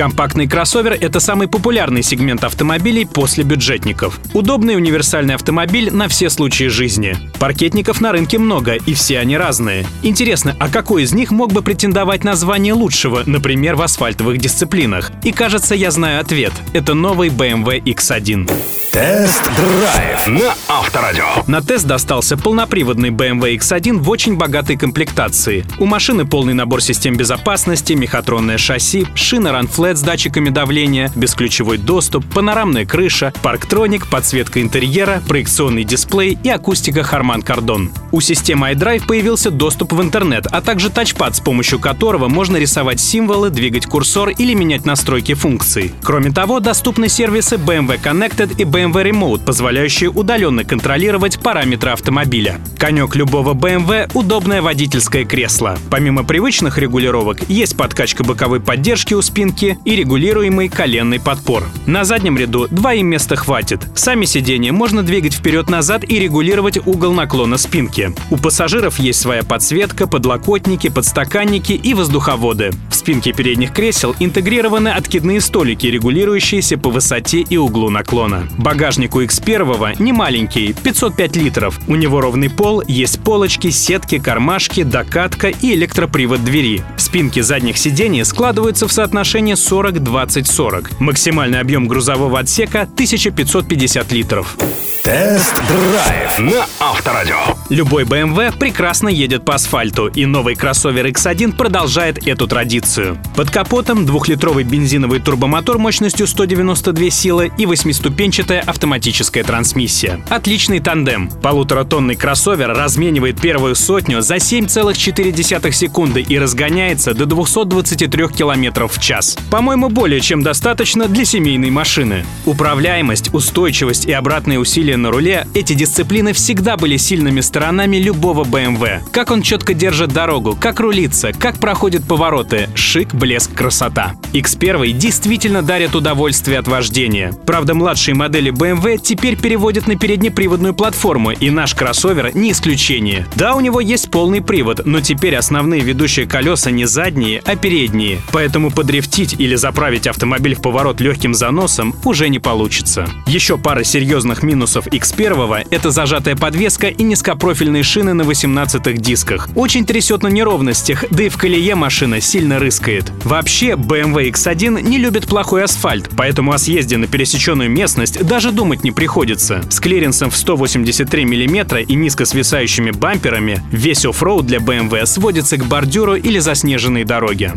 Компактный кроссовер — это самый популярный сегмент автомобилей после бюджетников. Удобный универсальный автомобиль на все случаи жизни. Паркетников на рынке много, и все они разные. Интересно, а какой из них мог бы претендовать на звание лучшего, например, в асфальтовых дисциплинах? И кажется, я знаю ответ. Это новый BMW X1. Тест-драйв на Авторадио. На тест достался полноприводный BMW X1 в очень богатой комплектации. У машины полный набор систем безопасности, мехатронное шасси, шина Runflat с датчиками давления, бесключевой доступ, панорамная крыша, парктроник, подсветка интерьера, проекционный дисплей и акустика Harman Kardon. У системы iDrive появился доступ в интернет, а также тачпад, с помощью которого можно рисовать символы, двигать курсор или менять настройки функций. Кроме того, доступны сервисы BMW Connected и BMW Remote, позволяющие удаленно контролировать параметры автомобиля. Конек любого BMW — удобное водительское кресло. Помимо привычных регулировок, есть подкачка боковой поддержки у спинки и регулируемый коленный подпор. На заднем ряду два им места хватит. Сами сиденья можно двигать вперед-назад и регулировать угол наклона спинки. У пассажиров есть своя подсветка, подлокотники, подстаканники и воздуховоды. В спинке передних кресел интегрированы откидные столики, регулирующиеся по высоте и углу наклона. Багажник у X1 не маленький, 505 литров. У него ровный пол, есть полочки, сетки, кармашки, докатка и электропривод двери. Спинки задних сидений складываются в соотношении 40-20-40. Максимальный объем грузового отсека 1550 литров. Тест-драйв на Авторадио. Любой BMW прекрасно едет по асфальту, и новый кроссовер X1 продолжает эту традицию. Под капотом двухлитровый бензиновый турбомотор мощностью 192 силы и восьмиступенчатая автоматическая трансмиссия. Отличный тандем. Полуторатонный кроссовер разменивает первую сотню за 7,4 секунды и разгоняется до 223 км в час. По-моему, более чем достаточно для семейной машины. Управляемость, устойчивость и обратные усилия на руле — эти дисциплины всегда были сильными сторонами любого BMW. Как он четко держит дорогу, как рулится, как проходит повороты. Шик, блеск, красота. X1 действительно дарит удовольствие от вождения. Правда, младшие модели BMW теперь переводят на переднеприводную платформу, и наш кроссовер не исключение. Да, у него есть полный привод, но теперь основные ведущие колеса не задние, а передние. Поэтому подрифтить или заправить автомобиль в поворот легким заносом уже не получится. Еще пара серьезных минусов X1 — это зажатая подвеска и низкопрофильные шины на 18 дисках. Очень трясет на неровностях, да и в колее машина сильно рыскает. Вообще, BMW X1 не любит плохой асфальт, поэтому о съезде на пересеченную местность даже думать не приходится. С клиренсом в 183 мм и низко свисающими бамперами весь оффроуд для BMW сводится к бордюру или заснеженной дороге.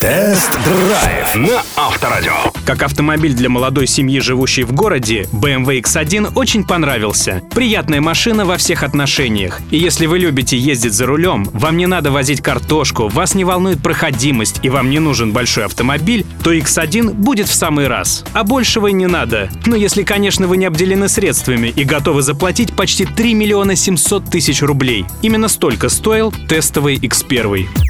Тест-драйв на Авторадио. Как автомобиль для молодой семьи, живущей в городе, BMW X1 очень понравился. Приятная машина во всех отношениях. И если вы любите ездить за рулем, вам не надо возить картошку, вас не волнует проходимость и вам не нужен большой автомобиль, то X1 будет в самый раз. А большего и не надо. Но если, конечно, вы не обделены средствами и готовы заплатить почти 3 миллиона 700 тысяч рублей. Именно столько стоил тестовый X1.